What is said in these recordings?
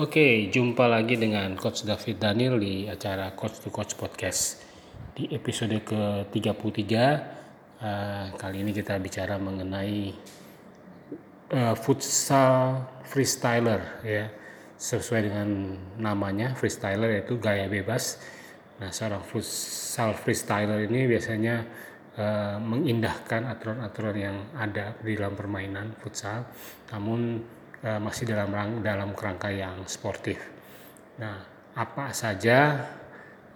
Oke, jumpa lagi dengan Coach David Daniel di acara Coach to Coach Podcast. Di episode ke-33, uh, kali ini kita bicara mengenai uh, futsal freestyler ya. Sesuai dengan namanya, freestyler yaitu gaya bebas. Nah, seorang futsal freestyler ini biasanya uh, mengindahkan aturan-aturan yang ada di dalam permainan futsal, namun uh, masih dalam dalam kerangka yang sportif. Nah, apa saja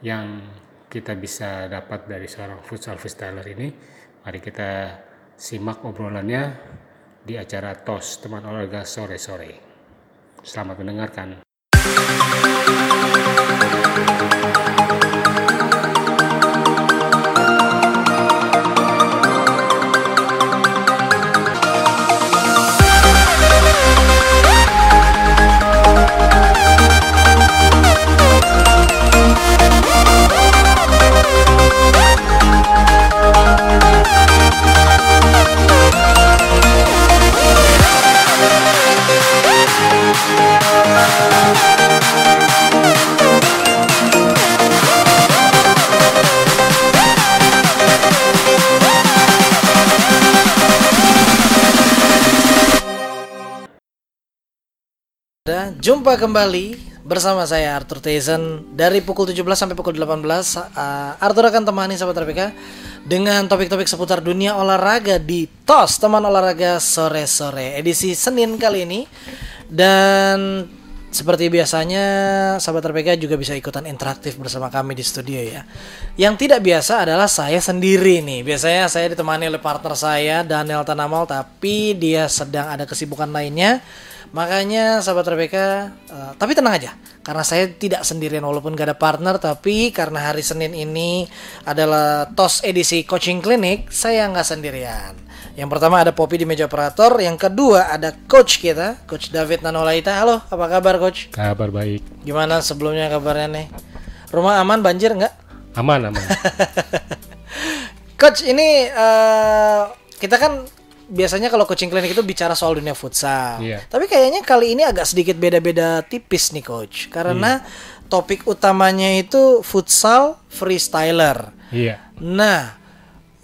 yang kita bisa dapat dari seorang futsal freestyler ini? Mari kita simak obrolannya di acara TOS teman olahraga sore-sore. Selamat mendengarkan. Jumpa kembali bersama saya Arthur Tyson dari pukul 17 sampai pukul 18. Uh, Arthur akan temani sahabat RPK dengan topik-topik seputar dunia olahraga di TOS teman olahraga sore-sore edisi Senin kali ini. Dan seperti biasanya sahabat RPK juga bisa ikutan interaktif bersama kami di studio ya. Yang tidak biasa adalah saya sendiri nih. Biasanya saya ditemani oleh partner saya Daniel Tanamal tapi dia sedang ada kesibukan lainnya. Makanya sahabat RPK, uh, tapi tenang aja, karena saya tidak sendirian walaupun gak ada partner, tapi karena hari Senin ini adalah TOS edisi coaching clinic, saya nggak sendirian. Yang pertama ada Poppy di meja operator, yang kedua ada coach kita, Coach David Nanolaita. Halo, apa kabar coach? Kabar baik. Gimana sebelumnya kabarnya nih? Rumah aman, banjir nggak? Aman, aman. coach ini uh, kita kan biasanya kalau coaching clinic itu bicara soal dunia futsal. Iya. Tapi kayaknya kali ini agak sedikit beda-beda tipis nih coach. Karena Iya. topik utamanya itu futsal freestyler. Iya. Nah,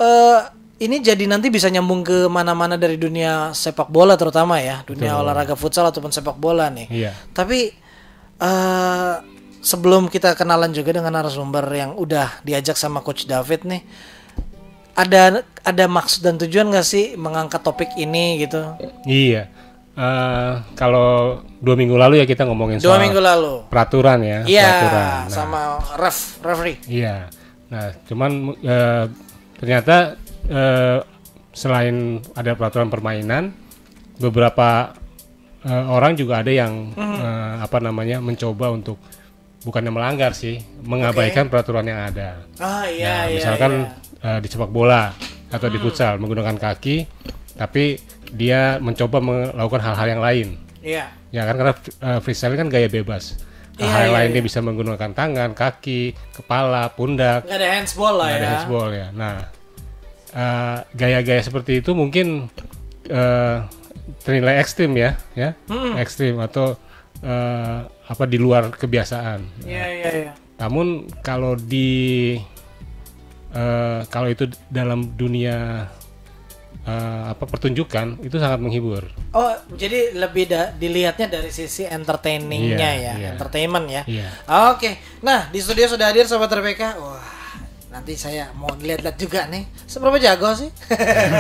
eh ini jadi nanti bisa nyambung ke mana-mana dari dunia sepak bola terutama ya, dunia Betul. olahraga futsal ataupun sepak bola nih. Iya. Tapi eh sebelum kita kenalan juga dengan narasumber yang udah diajak sama coach David nih, ada ada maksud dan tujuan gak sih mengangkat topik ini gitu? Iya. Eh, kalau dua minggu lalu ya kita ngomongin Dua soal minggu lalu. peraturan ya. Iya, peraturan. Nah, sama ref referee. Iya. Nah, cuman eh, ternyata eh, selain ada peraturan permainan, beberapa eh, orang juga ada yang Hmm. eh, apa namanya mencoba untuk bukannya melanggar sih, mengabaikan peraturan yang ada. Ah Nah, iya iya. misalkan iya. eh, di sepak bola atau di futsal menggunakan kaki, tapi dia mencoba melakukan hal-hal yang lain. Iya. Ya kan karena uh, freestyle kan gaya bebas. Iya, hal yang iya, lain iya. dia bisa menggunakan tangan, kaki, kepala, pundak, Nggak ada handsball lah ada ya. handsball ya. Nah, eh, gaya-gaya seperti itu mungkin eh, ternilai ekstrim ya, ya, ekstrim atau eh, apa di luar kebiasaan. Iya iya iya. Namun kalau di eh, kalau itu dalam dunia eh, apa pertunjukan itu sangat menghibur. Oh, jadi lebih da- dilihatnya dari sisi entertainingnya Iya, ya, iya. entertainment ya. Iya. Oke, nah di studio sudah hadir sobat RPK. Wah, nanti saya mau lihat-lihat juga nih. Seberapa jago sih?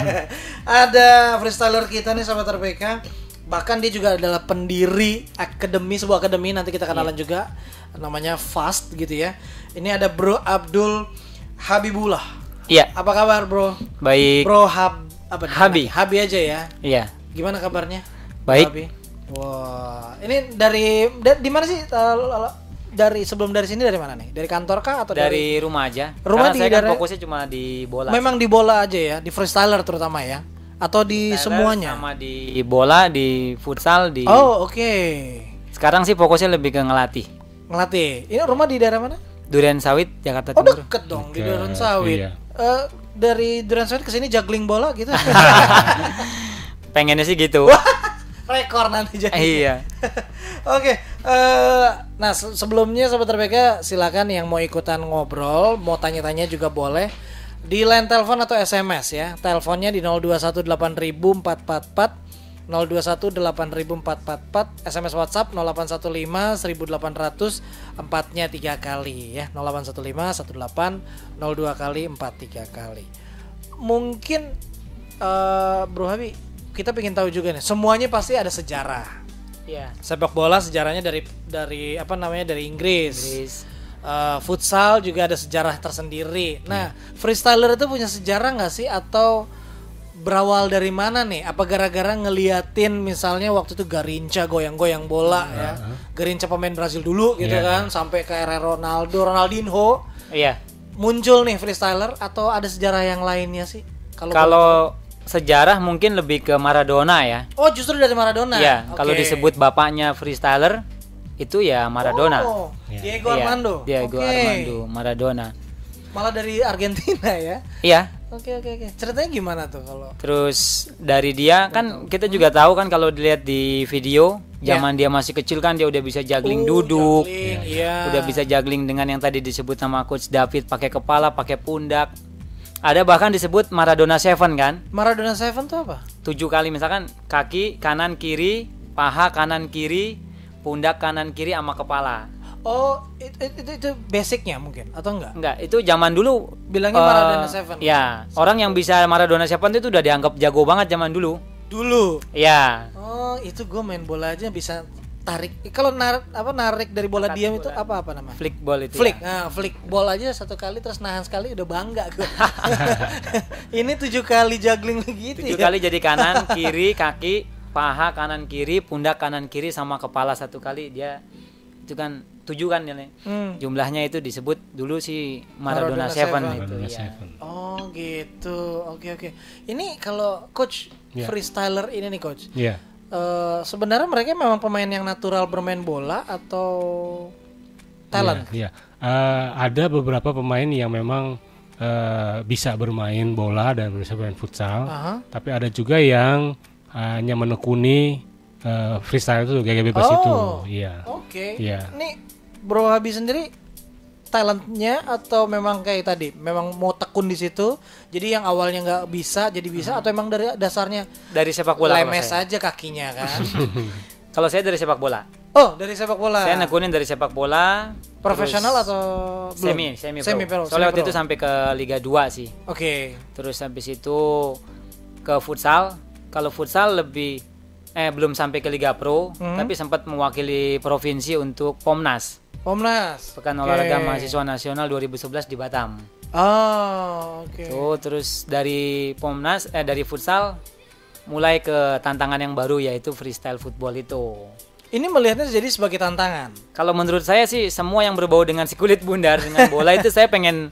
Ada freestyler kita nih sobat RPK. Bahkan dia juga adalah pendiri akademi sebuah akademi nanti kita kenalan juga namanya Fast gitu ya. Ini ada Bro Abdul Habibullah. Iya, Apa kabar, Bro? baik. Bro Hab apa? Habi. Habi aja ya. Iya, Gimana kabarnya? Baik. Wah, ini dari da- di mana sih? Uh, dari sebelum dari sini dari mana nih? Dari kantor kah atau dari? dari rumah aja. Rumah Karena di saya kan daerah- fokusnya cuma di bola. Memang di bola aja ya, di freestyler terutama ya, atau di semuanya? Sama di bola, di futsal, di. Oh oke, Sekarang sih fokusnya lebih ke ngelatih. ngelatih. Ini rumah di daerah mana? Durian Sawit, Jakarta Oh Timur. deket dong di Duren Sawit. iya. Eh, dari Duren Sawit ke sini juggling bola gitu. Pengennya sih gitu. rekor nanti jadi. iya. Oke, eh, nah se- sebelumnya sobat RPK silakan yang mau ikutan ngobrol, mau tanya-tanya juga boleh di line telepon atau SMS ya. Teleponnya di 0218.444 0218.444 SMS WhatsApp 0815 1800 empatnya tiga kali ya 0815 18 02 kali 4 tiga kali mungkin eh Bro Habi kita pengen tahu juga nih semuanya pasti ada sejarah Iya. sepak bola sejarahnya dari dari apa namanya dari Inggris. Inggris. Eh, futsal juga ada sejarah tersendiri. Nah, freestyler itu punya sejarah nggak sih atau berawal dari mana nih? Apa gara-gara ngeliatin misalnya waktu itu Garinca goyang-goyang bola ya, Garinca pemain Brazil dulu gitu Iya. kan, sampai ke era Ronaldo, Ronaldinho Iya. muncul nih freestyler atau ada sejarah yang lainnya sih? Kalau Kalau sejarah mungkin lebih ke Maradona ya. oh justru dari Maradona. Iya, Oke. kalau disebut bapaknya freestyler itu ya Maradona. Oh, Iya. Diego Iya, Armando. Diego Oke. Armando Maradona. Malah dari Argentina ya. Iya. Oke oke oke. Ceritanya gimana tuh kalau? Terus dari dia kan kita juga tahu kan kalau dilihat di video Ya. zaman dia masih kecil kan dia udah bisa juggling duduk, Juggling, Iya. udah bisa juggling dengan yang tadi disebut sama coach David pakai kepala, pakai pundak. Ada bahkan disebut Maradona Seven kan, Maradona Seven tuh apa? tujuh kali misalkan kaki kanan kiri, paha kanan kiri, pundak kanan kiri sama kepala. Oh, itu, itu, itu basicnya mungkin atau enggak? Enggak, itu zaman dulu Bilangnya eh, Maradona Seven. Ya, orang yang bisa Maradona Seven itu udah dianggap jago banget zaman dulu. Dulu. Ya, Oh, itu gue main bola aja bisa tarik. Kalau narik apa narik dari bola Angkat diam bola. itu apa apa namanya? flick ball itu. Flick, ya. nah flick ball aja satu kali terus nahan sekali udah bangga gue. Ini tujuh kali juggling gitu Tujuh ya. kali jadi kanan, kiri, kaki, paha kanan kiri, pundak kanan kiri sama kepala satu kali dia itu kan tujuh kan ya. Hmm. Jumlahnya itu disebut dulu si Maradona, Maradona Seven, Seven. itu Maradona ya. Seven. Oh gitu, oke oke. Ini kalau coach Ya. freestyler ini nih coach, Iya. Eh, sebenarnya mereka memang pemain yang natural bermain bola atau talent? Iya. Eh, ada beberapa pemain yang memang eh, bisa bermain bola dan bisa bermain futsal, Aha. tapi ada juga yang hanya menekuni eh, freestyle itu gaya bebas Oh. itu. Iya. Oke. Iya. Nih Bro Habi sendiri talentnya atau memang kayak tadi, memang mau tekun di situ. Jadi yang awalnya nggak bisa jadi bisa atau emang dari dasarnya Dari sepak bola lemes saya. aja kakinya kan? Kalau saya dari sepak bola. oh dari sepak bola. Saya nekunin dari sepak bola Profesional atau belum? semi semi pro. Semi pro. Soalnya semi waktu pro. itu sampai ke Liga 2 sih. Oke. Terus habis itu ke futsal. Kalau futsal lebih eh belum sampai ke Liga Pro, Hmm. tapi sempat mewakili provinsi untuk Pomnas, Pomnas. Pekan Oke. Olahraga Mahasiswa Nasional 2011 di Batam. Oh, oke. Tuh, terus dari Pomnas eh dari futsal mulai ke tantangan yang baru yaitu freestyle football itu. Ini melihatnya jadi sebagai tantangan. Kalau menurut saya sih semua yang berbau dengan si kulit bundar dengan bola itu saya pengen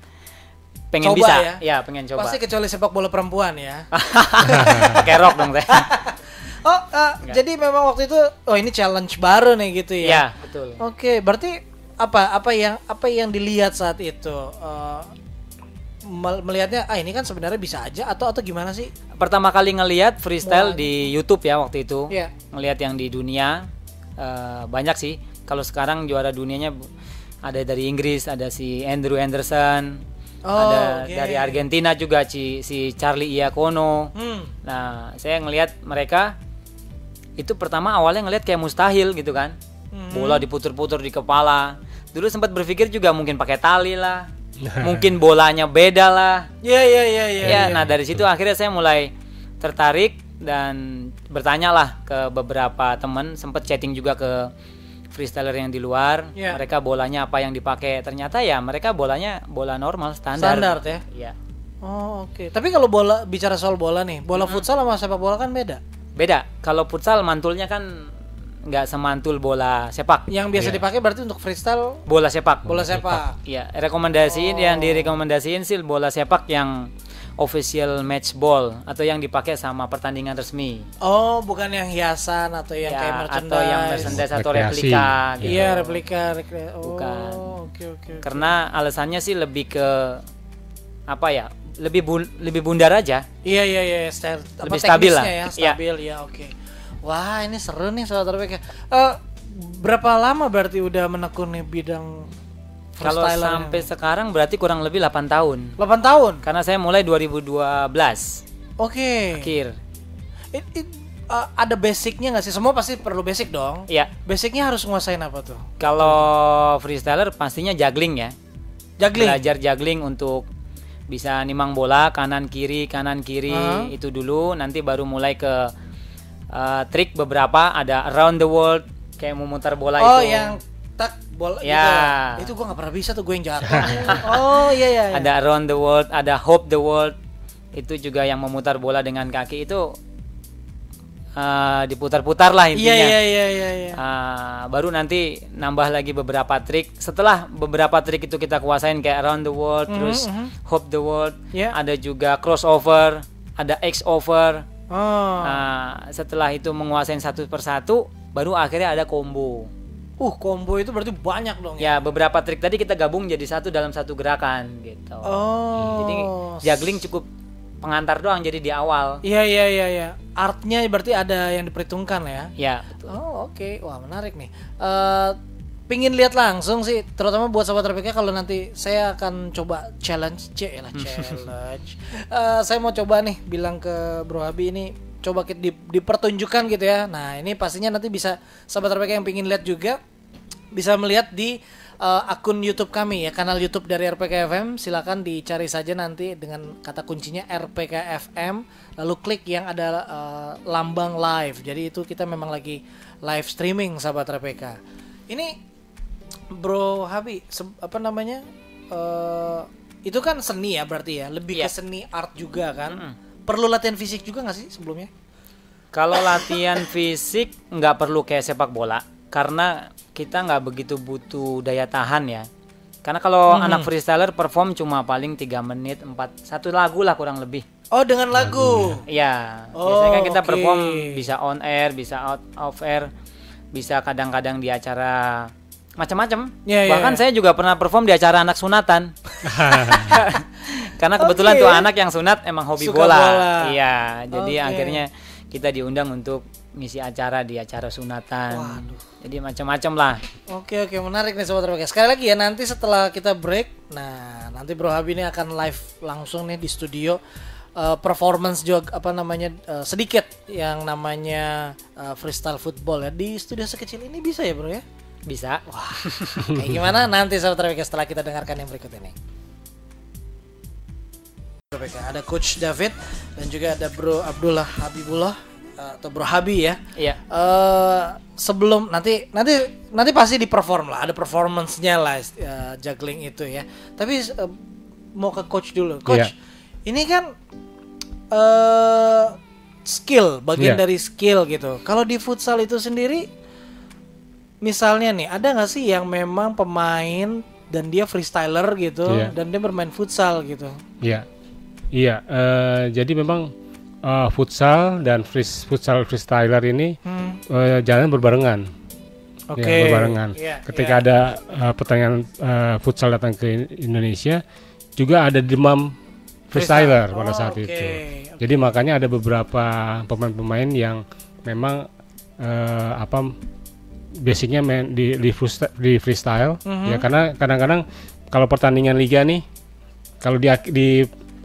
pengen Coba bisa. ya? pengen coba. Pasti kecuali sepak bola perempuan ya. Pakai rok dong saya. Oh, eh, jadi memang waktu itu oh ini challenge baru nih gitu ya. Iya, betul. Oke, berarti apa apa yang apa yang dilihat saat itu? Mel- melihatnya ah ini kan sebenarnya bisa aja atau atau gimana sih? Pertama kali ngelihat freestyle di YouTube ya waktu itu. Iya. Ngelihat yang di dunia eh, banyak sih. Kalau sekarang juara dunianya ada dari Inggris, ada si Andrew Anderson, Oh, ada oke. dari Argentina juga si si Charlie Iacono. Hmm. Nah, saya ngelihat mereka itu pertama awalnya ngelihat kayak mustahil gitu kan. Hmm. Bola diputer-puter di kepala. Dulu sempat berpikir juga mungkin pakai tali lah. mungkin bolanya beda lah. Iya iya iya iya. Ya, nah dari situ akhirnya saya mulai tertarik dan bertanya lah ke beberapa teman, sempat chatting juga ke freestyler yang di luar. Iya. Mereka bolanya apa yang dipakai? Ternyata ya mereka bolanya bola normal standar. Standar ya. Iya. Oh, oke. Tapi kalau bola bicara soal bola nih, bola futsal sama sepak bola kan beda. Beda. Kalau futsal mantulnya kan nggak semantul bola sepak. Yang biasa dipakai berarti untuk freestyle Bola sepak. bola sepak. Iya, rekomendasiin yang direkomendasiin sih bola sepak yang official match ball atau yang dipakai sama pertandingan resmi. Oh, bukan yang hiasan atau yang Ya, kayak merchandise. atau yang merchandise atau Rekreasi. replika gitu. Iya, replika, replika. Oh, Bukan. oke oke. oke. Karena alasannya sih lebih ke apa ya? Lebih bun- lebih bundar aja. Iya iya iya, apa Lebih stabil lah. ya, Iya. stabil ya, oke. Wah, ini seru nih sobat RPK. Eh, berapa lama berarti udah menekuni bidang Kalau sampai sekarang berarti kurang lebih 8 tahun. 8 tahun. Karena saya mulai 2012 Oke. akhir. It- it- eh, ada basicnya nggak sih? Semua pasti perlu basic dong. Ya, Basicnya harus nguasain apa tuh? kalau freestyler pastinya juggling ya. Juggling. Belajar juggling untuk bisa nimang bola kanan kiri kanan kiri Hah? itu dulu nanti baru mulai ke eh, trik beberapa ada around the world kayak memutar bola oh, itu. yang tak bola Ya. gitu. Itu gua nggak pernah bisa tuh gue yang jatuh. oh, iya iya. iya. Ada around the world, ada hope the world. Itu juga yang memutar bola dengan kaki itu eh, diputar-putar lah intinya. Iya iya iya iya iya. Ah, baru nanti nambah lagi beberapa trik. Setelah beberapa trik itu kita kuasain kayak around the world, terus hope the world, Ya. ada juga crossover, ada X over. Oh. Nah, setelah itu menguasain satu persatu, baru akhirnya ada combo. Uh, combo itu berarti banyak dong ya. Ya, beberapa trik tadi kita gabung jadi satu dalam satu gerakan gitu. Oh. Jadi juggling cukup pengantar doang jadi di awal. Iya iya iya iya. Artnya berarti ada yang diperhitungkan ya. Ya, betul. Oh oke, wah menarik nih. Eh pingin lihat langsung sih, terutama buat sahabat RPK kalau nanti saya akan coba challenge, c lah challenge. Eh, saya mau coba nih bilang ke Bro Habi ini coba kita di- dipertunjukkan gitu ya. Nah ini pastinya nanti bisa sahabat RPK yang pingin lihat juga bisa melihat di eh, akun YouTube kami ya kanal YouTube dari RPK FM silakan dicari saja nanti dengan kata kuncinya RPK FM lalu klik yang ada eh, lambang live. Jadi itu kita memang lagi live streaming sahabat RPK ini Bro Habi apa namanya? Eh, itu kan seni ya berarti ya? Lebih ke Iya. seni art juga kan? Perlu latihan fisik juga nggak sih sebelumnya? Kalau latihan fisik nggak perlu kayak sepak bola karena kita nggak begitu butuh daya tahan ya. Karena kalau anak freestyler perform cuma paling 3 menit 4 satu lagu lah kurang lebih. oh dengan lagu Iya, Oh, biasanya kan kita oke. perform bisa on air, bisa out of air, bisa kadang-kadang di acara macam-macam. Iya, iya, Bahkan iya. saya juga pernah perform di acara anak sunatan. Karena kebetulan Oke. tuh anak yang sunat emang hobi Suka bola. bola. Iya, jadi Oke. akhirnya kita diundang untuk ngisi acara di acara sunatan. Jadi macam-macam lah. Oke oke menarik nih sobat RPK. Sekali lagi ya nanti setelah kita break, nah nanti Bro Habi ini akan live langsung nih di studio Eh, performance juga apa namanya eh, sedikit yang namanya eh, freestyle football ya di studio sekecil ini bisa ya Bro ya? Bisa. Kayak gimana nanti sobat RPK setelah kita dengarkan yang berikut ini. RPK, Ada Coach David dan juga ada Bro Abdullah Habibullah atau Bro Habi ya. Iya. eh sebelum nanti nanti nanti pasti di perform lah ada performance-nya lah eh, juggling itu ya tapi eh, mau ke coach dulu coach Iya. ini kan eh skill bagian Iya. dari skill gitu kalau di futsal itu sendiri misalnya nih ada nggak sih yang memang pemain dan dia freestyler gitu Iya. dan dia bermain futsal gitu Iya, iya. eh, jadi memang eh, futsal dan free, futsal freestyler ini Hmm. eh, jalan berbarengan. oke Ya, berbarengan. Iya, Ketika iya. ada eh, pertandingan eh, futsal datang ke Indonesia, juga ada demam freestyler pada Oh, saat oke. itu. Jadi makanya ada beberapa pemain-pemain yang memang eh, apa basicnya main di di, freesta- di freestyle Mhm. ya karena kadang-kadang kalau pertandingan liga nih kalau di di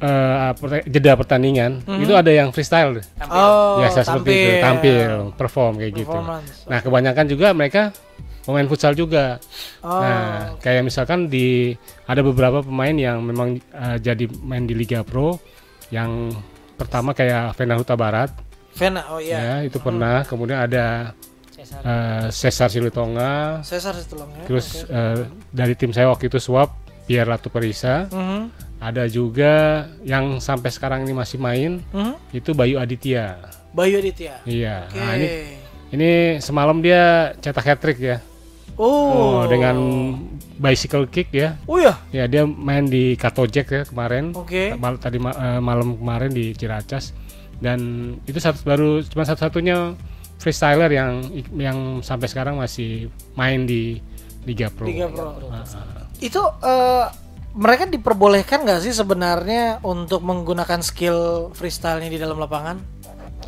eh, per- jeda pertandingan itu ada yang freestyle Mhm. oh biasa seperti itu tampil. perform kayak gitu. Nah kebanyakan juga mereka pemain futsal juga. Oh, Nah kayak misalkan di ada beberapa pemain yang memang eh, jadi main di Liga Pro yang pertama kayak Vena Huta Barat. Vena oh iya. Ya itu pernah. Kemudian ada Cesar. eh, Cesar Silutonga Cesar Setulong ya terus eh, dari tim saya waktu itu swap Pierre Ratu Perisa. Mhm. ada juga yang sampai sekarang ini masih main Mhm. itu Bayu Aditya. Bayu Aditya. Iya. Oke. nah, ini ini semalam dia cetak hat trick ya. Oh. Oh, dengan bicycle kick ya. Oh ya ya dia main di Katojek ya kemarin. Oke. Mal- tadi ma- eh, malam kemarin di Ciracas. Dan itu satu baru cuma satu-satunya freestyler yang yang sampai sekarang masih main di Liga Pro. Liga Pro. Ah, ah. Itu eh, mereka diperbolehkan nggak sih sebenarnya untuk menggunakan skill freestyle-nya di dalam lapangan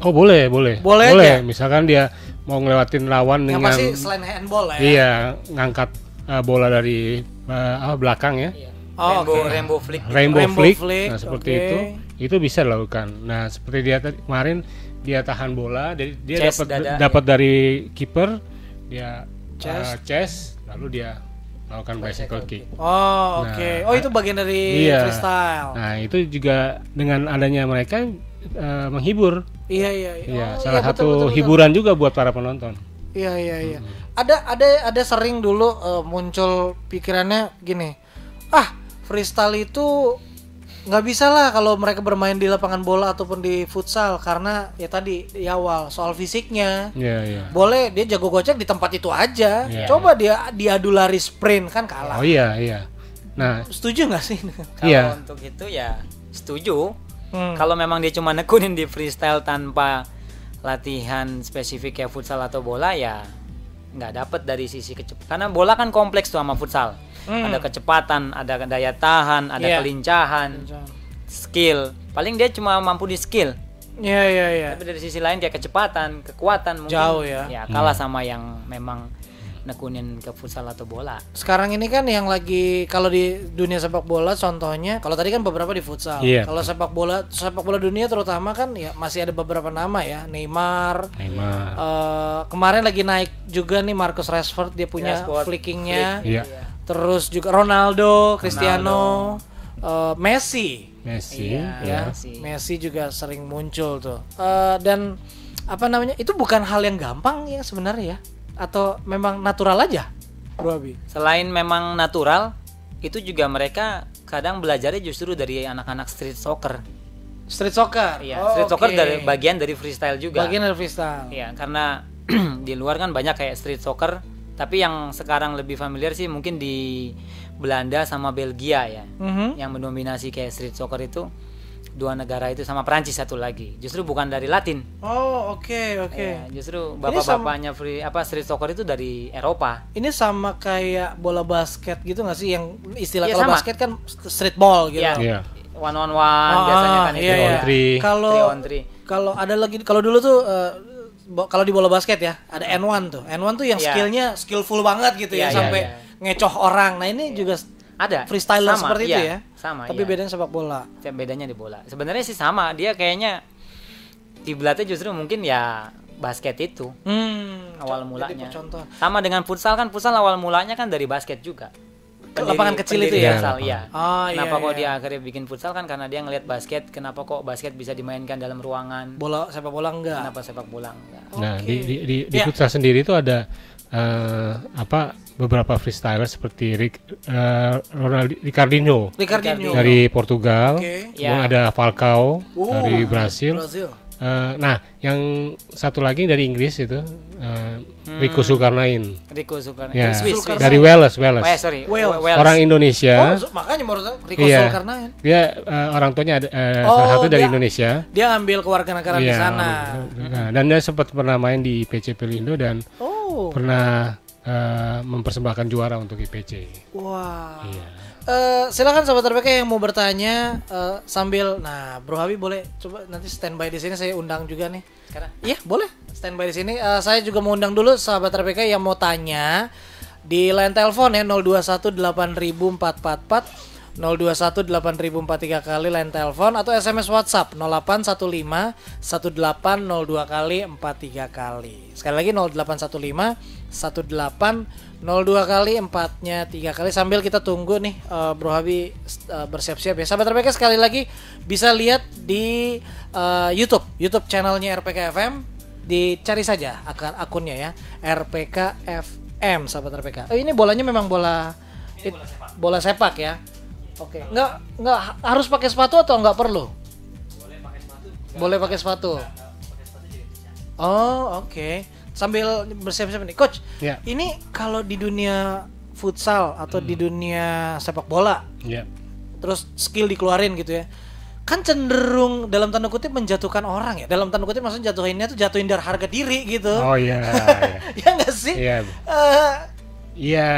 Oh boleh, boleh. Boleh aja? Misalkan dia mau ngelewatin lawan Yang dengan pasti selain handball lah ya. iya ngangkat uh, bola dari uh, apa, belakang ya. Oh, rainbow, oke. rainbow flick gitu. Rainbow, Rainbow flick. flick, Nah, seperti oke. itu. Itu bisa dilakukan. Nah, seperti dia tadi kemarin dia tahan bola, jadi dia dapat dapat dari kiper, dia Chest. uh, chest, lalu dia melakukan bicycle kick. Oh, oke. Nah, oh, itu bagian dari iya. freestyle. Nah, itu juga dengan adanya mereka uh, menghibur. Iya, iya, iya. Iya, Oh, salah iya, satu betul, betul, betul. hiburan juga buat para penonton. Iya iya iya. Ada ada ada sering dulu eh, muncul pikirannya gini. Ah, freestyle itu nggak bisa lah kalau mereka bermain di lapangan bola ataupun di futsal karena ya tadi di awal soal fisiknya. Iya, iya. Boleh dia jago gocek di tempat itu aja. Iya. Coba dia diadu lari sprint kan kalah. Oh iya, iya. Nah, Setuju nggak sih? Kalau Iya. untuk itu ya setuju. Hmm. Kalau memang dia cuma nekunin di freestyle tanpa latihan spesifik kayak futsal atau bola ya nggak dapet dari sisi kecepatan. Karena bola kan kompleks tuh sama futsal. Hmm. Ada kecepatan, ada daya tahan, ada Iya. kelincahan, skill. Paling dia cuma mampu di skill. Iya iya iya. Tapi dari sisi lain kayak kecepatan, kekuatan mungkin Jauh ya. Ya kalah sama yang memang nekunin ke futsal atau bola. Sekarang ini kan yang lagi kalau di dunia sepak bola contohnya, kalau tadi kan beberapa di futsal. Iya. Kalau sepak bola sepak bola dunia terutama kan ya masih ada beberapa nama ya, Neymar. Neymar. eh, kemarin lagi naik juga nih Marcus Rashford dia punya Rashford, flickingnya. Iya. Terus juga Ronaldo, Cristiano, eh, Messi. Messi. Iya. ya. Messi. Messi juga sering muncul tuh. Eh, dan apa namanya? Itu bukan hal yang gampang ya sebenarnya ya? Atau memang natural aja? Bro Abi. Selain memang natural, itu juga mereka kadang belajarnya justru dari anak-anak street soccer. Street soccer. Iya, Oh, street soccer oke. dari bagian dari freestyle juga. Bagian dari freestyle. Iya, karena di luar kan banyak kayak street soccer, tapi yang sekarang lebih familiar sih mungkin di Belanda sama Belgia ya. Mhm. Yang mendominasi kayak street soccer itu dua negara itu sama Prancis satu lagi. Justru bukan dari Latin. Oh, oke oke. Ya, justru bapak-bapaknya free apa street soccer itu dari Eropa. Ini sama kayak bola basket gitu nggak sih yang istilah Iya, kalau sama. basket kan street ball gitu. Iya. Iya. One on one Ah, biasanya kan iya, itu. iya. on three. Kalau kalau ada lagi kalau dulu tuh bo- kalau di bola basket ya ada N1 tuh. N1 tuh yang Iya. skillnya skillful banget gitu ya Iya, iya, sampai iya. ngecoh orang. Nah, ini juga Ada. freestyler Sama, seperti iya, itu ya. Sama. Tapi iya. bedanya sepak bola. bedanya di bola. Sebenarnya sih sama, dia kayaknya kiblatnya justru mungkin ya basket itu Hmm, awal co- mulanya. Contoh. Sama dengan futsal kan futsal awal mulanya kan dari basket juga. Ke lapangan kecil itu ya? Futsal, iya. Oh, iya, kenapa kok iya. dia akhirnya bikin futsal kan karena dia ngelihat basket, kenapa kok basket bisa dimainkan dalam ruangan? Bola sepak bola enggak. Kenapa sepak bola enggak? Nah, di di di, di Ya. futsal sendiri itu ada eh, apa beberapa freestyler seperti Rick, eh, Ronaldo Ricardinho Ricardinho. dari Portugal, Oke. kemudian Ya. ada Falcao Oh, dari Brasil. Brazil. Eh, nah, yang satu lagi dari Inggris itu eh, Hmm. Rico Zulkarnain. Rico Zulkarnain. Ya, Swiss, Swiss. dari Wales, Wales. Oh, ya, sorry. Wales. Wales. Orang Indonesia. Oh, makanya baru tahu Rico Iya. Zulkarnain. Dia eh, orang tuanya ada eh, Oh, salah satu dari dia- Indonesia. Dia ambil kewarganegaraan di Iya, sana. Nah, dan dia sempat pernah main di IPC Pelindo dan Oh. pernah eh, mempersembahkan juara untuk IPC. Wah. Iya. Eh, silakan sahabat RPK yang mau bertanya eh, sambil nah Bro Habib boleh coba nanti standby di sini saya undang juga nih. Sekarang. Iya, boleh. Standby di sini. Eh, saya juga mau undang dulu sahabat RPK yang mau tanya di line telepon ya 021 8444 021 8043 kali line telepon atau SMS WhatsApp 0815 1802 kali 43 kali. Sekali lagi 0815 1802 kali empatnya tiga kali sambil kita tunggu nih eh, Bro Habi eh, bersiap-siap ya. Sahabat RPK sekali lagi bisa lihat di eh, YouTube, YouTube channelnya RPK FM dicari saja akan akunnya ya RPK FM sahabat RPK. Eh, ini bolanya memang bola bola sepak ya. Oke, nggak nggak ha- harus pakai sepatu atau nggak perlu? Boleh pakai sepatu. Oh, oke. Sambil bersiap-siap nih, coach. Ya. Ini kalau di dunia futsal atau di dunia sepak bola, Ya. terus skill dikeluarin gitu ya. Kan cenderung dalam tanda kutip menjatuhkan orang ya. Dalam tanda kutip maksudnya jatuhinnya tuh jatuhin dari harga diri gitu. Oh iya. iya. ya nggak sih? Iya. Eh, Iya.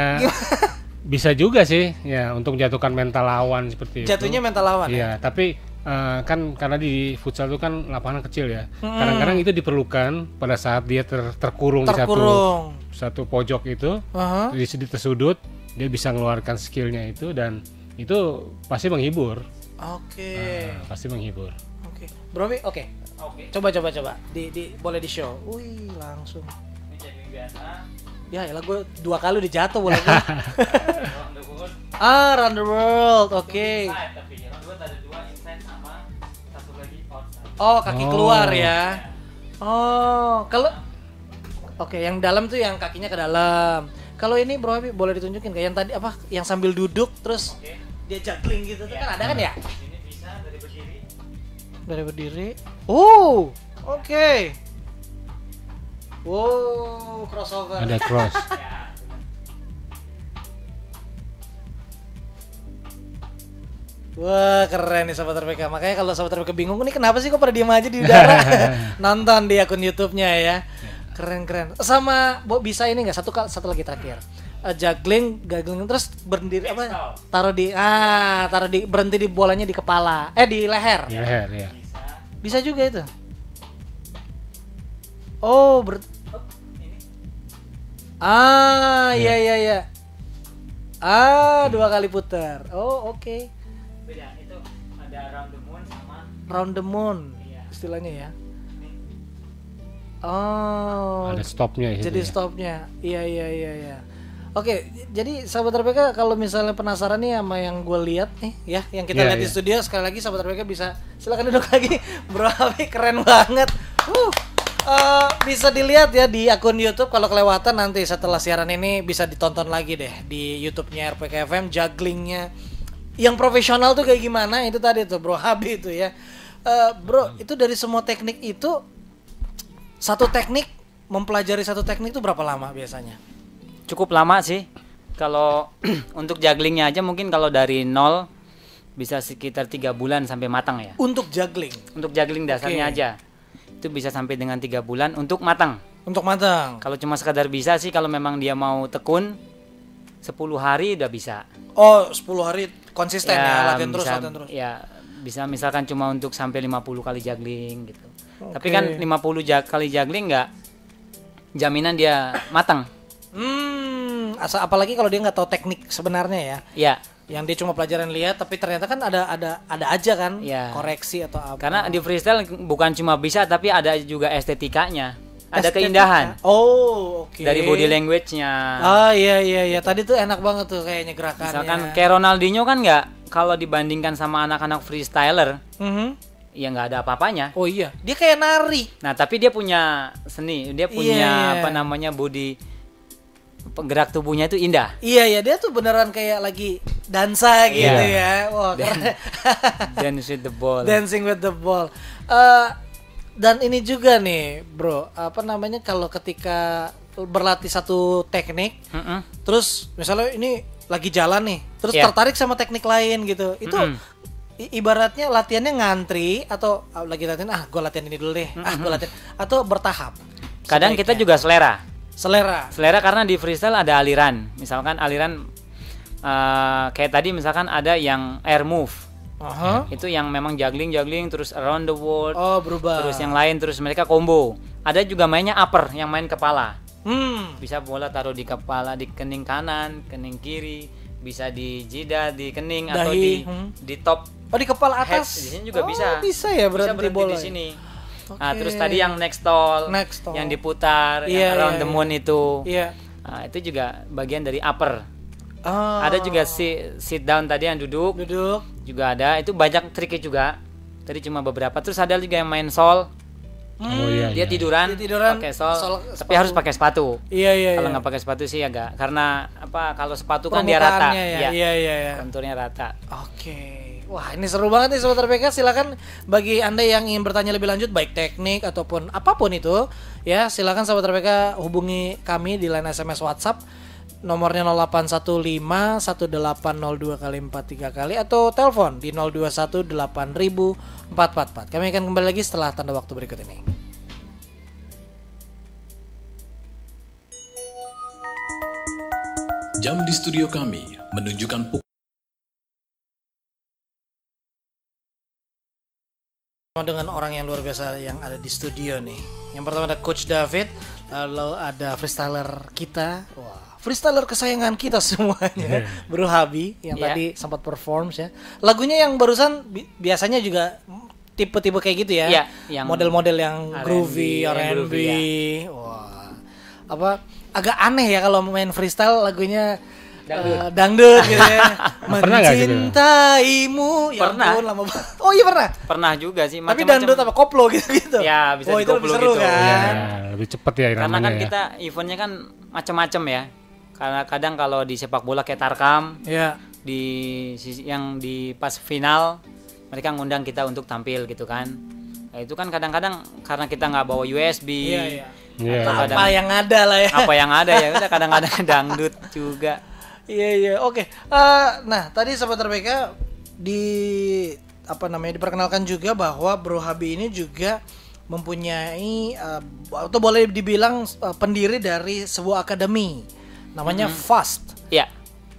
Bisa juga sih ya untuk menjatuhkan mental lawan seperti itu. jatuhnya mental lawan. ya? Iya, tapi eh, kan karena di futsal itu kan lapangan kecil ya. Kadang-kadang itu diperlukan pada saat dia ter- terkurung, di satu Terkurung. satu pojok itu, Aha. di situ tersudut, dia bisa mengeluarkan skillnya itu dan itu pasti menghibur, Oke. Nah, pasti menghibur. Oke. Bro, Wi, oke. Oke. Coba coba coba. Di, di boleh di show. Wih, langsung. Ini juggling biasa. Ya, elah gue dua kali udah jatuh bola gue. Round the world. ah, Run the World. Oke. Outside. Oh, kaki Oh. keluar ya. Oh, kalau Oke, yang dalam tuh yang kakinya ke dalam. Kalau ini Bro Habib boleh ditunjukin kayak yang tadi apa? Yang sambil duduk terus Oke. dia juggling gitu tuh kan ada kan ya? Ini bisa dari berdiri. Dari berdiri. Oh, oke. Wow, crossover. Ada cross. Ya. Wah keren nih sahabat RPK Makanya kalau sahabat RPK bingung Ini kenapa sih kok pada diem aja di udara Nonton di akun YouTube-nya ya Keren keren Sama Bo, bisa ini nggak satu satu lagi terakhir Eh, juggling, juggling terus berdiri apa? Taruh di ah, taruh di berhenti di bolanya di kepala, eh di leher. Di leher ya. Bisa juga itu. Oh, ber Ah, iya iya iya. Ah, dua kali putar. Oh, oke. Beda itu ada round the moon sama Round the moon Iya. istilahnya ya. Oh, Ada stopnya situ jadi ya. stopnya. Iya iya iya iya. Oke, jadi sahabat RPK kalau misalnya penasaran nih sama yang gue lihat nih ya, yang kita Iya, lihat di iya. studio sekali lagi sahabat RPK bisa silakan duduk lagi. Bro Abi keren banget. Uh, eh, bisa dilihat ya di akun YouTube kalau kelewatan nanti setelah siaran ini bisa ditonton lagi deh di YouTube-nya RPK FM jugglingnya yang profesional tuh kayak gimana itu tadi tuh Bro Habi itu ya. Eh, bro, itu dari semua teknik itu satu teknik mempelajari satu teknik itu berapa lama biasanya? cukup lama sih. Kalau untuk jugglingnya aja mungkin kalau dari nol bisa sekitar tiga bulan sampai matang ya. Untuk juggling, Untuk juggling dasarnya Oke. aja itu bisa sampai dengan tiga bulan untuk matang. untuk matang. Kalau cuma sekadar bisa sih kalau memang dia mau tekun 10 hari udah bisa. Oh, 10 hari konsisten ya, latihan terus, bisa, latihan terus. Ya, bisa misalkan cuma untuk sampai 50 kali juggling gitu. Tapi kan 50 ja- kali juggling nggak jaminan dia matang. Hmm, asal apalagi kalau dia nggak tahu teknik sebenarnya ya. Ya, Yang dia cuma pelajaran lihat tapi ternyata kan ada ada ada aja kan Iya. koreksi atau apa. karena di freestyle bukan cuma bisa tapi ada juga estetikanya. Ada Estetika. keindahan Oh, oke. dari body language-nya. Ah, iya iya iya. Tadi tuh enak banget tuh kayaknya gerakannya. Misalkan kayak Ronaldinho kan nggak kalau dibandingkan sama anak-anak freestyler Mhm. ya nggak ada apa-apanya. Oh iya, dia kayak nari. Nah, tapi dia punya seni, dia punya iya. apa namanya body gerak tubuhnya itu indah. Iya iya, dia tuh beneran kayak lagi dansa gitu Iya. ya. Wah, keren. Dance with the ball. Dancing with the ball. Eh, dan ini juga nih, bro. Apa namanya kalau ketika berlatih satu teknik, Mm-mm. terus misalnya ini lagi jalan nih, terus Iya. tertarik sama teknik lain gitu, itu Mm-mm. i- ibaratnya latihannya ngantri atau ah, lagi latihan ah gue latihan ini dulu deh, ah gue latihan atau bertahap. Kadang kita sebaiknya. juga selera. Selera. Selera karena di freestyle ada aliran. Misalkan aliran eh, kayak tadi misalkan ada yang air move. Aha. Itu yang memang juggling juggling terus around the world. Oh berubah. Terus yang lain terus mereka combo. Ada juga mainnya upper yang main kepala. Hmm. Bisa bola taruh di kepala, di kening kanan, kening kiri, bisa di jidat, di kening atau Dahi, di hmm. di top Oh di kepala head. atas. Di sini juga Oh, bisa. Bisa ya berarti, berhenti bola. di ya? Sini. Nah, terus tadi yang next tall, Next tall. yang diputar, Iya, yang around iya, the iya. moon itu. Iya. Nah, itu juga bagian dari upper. Oh. Ada juga si sit down tadi yang duduk, duduk. juga ada. Itu banyak triknya juga. Tadi cuma beberapa. Terus ada juga yang main sol. Oh iya. Dia iya. tiduran, Dia tiduran, pakai sol, sol, tapi sepatu. harus pakai sepatu. Iya iya. kalau iya. nggak pakai sepatu sih agak karena apa? Kalau sepatu kan dia rata, ya. Iya iya iya. konturnya rata. Oke. Wah, ini seru banget nih Sobat RPK. Silakan bagi Anda yang ingin bertanya lebih lanjut baik teknik ataupun apa pun itu, ya silakan Sobat RPK hubungi kami di line SMS WhatsApp nomornya 0815 1802 kali 43 kali atau telepon di 021 8444. Kami akan kembali lagi setelah tanda waktu berikut ini. Jam di studio kami menunjukkan pukul dengan orang yang luar biasa yang ada di studio nih. Yang pertama ada Coach David, lalu ada freestyler kita. Wah, freestyler kesayangan kita semuanya, Bro Habi yang Iya. tadi sempat performs ya. Lagunya yang barusan bi- biasanya juga tipe-tipe kayak gitu ya. Yang model-model yang R&B, groovy, yang R&B. groovy, Wah. Apa agak aneh ya kalau main freestyle lagunya Dangdut. eh, dangdut gitu ya. Gitu? Mencintaimu. Ya Pernah. ampun, lama banget. Oh iya pernah. Pernah juga sih Tapi macam-macam. dangdut apa koplo gitu-gitu. Ya, bisa Oh, itu lebih dikoplo seru gitu. kan. Ya, lebih cepet ya Karena namanya kan ya. kita eventnya kan macam-macam ya. Karena kadang kalau di sepak bola kayak Tarkam Ya. di sisi yang di pas final mereka ngundang kita untuk tampil gitu kan. Nah, itu kan kadang-kadang karena kita nggak bawa USB Iya, iya. Iya. atau kadang Apa yang ada lah ya. apa yang ada ya kadang-kadang dangdut juga. Iya iya oke. Eh, nah tadi sahabat RPK di apa namanya diperkenalkan juga bahwa Bro Habi ini juga mempunyai eh, atau boleh dibilang eh, pendiri dari sebuah akademi namanya FAST. Ya,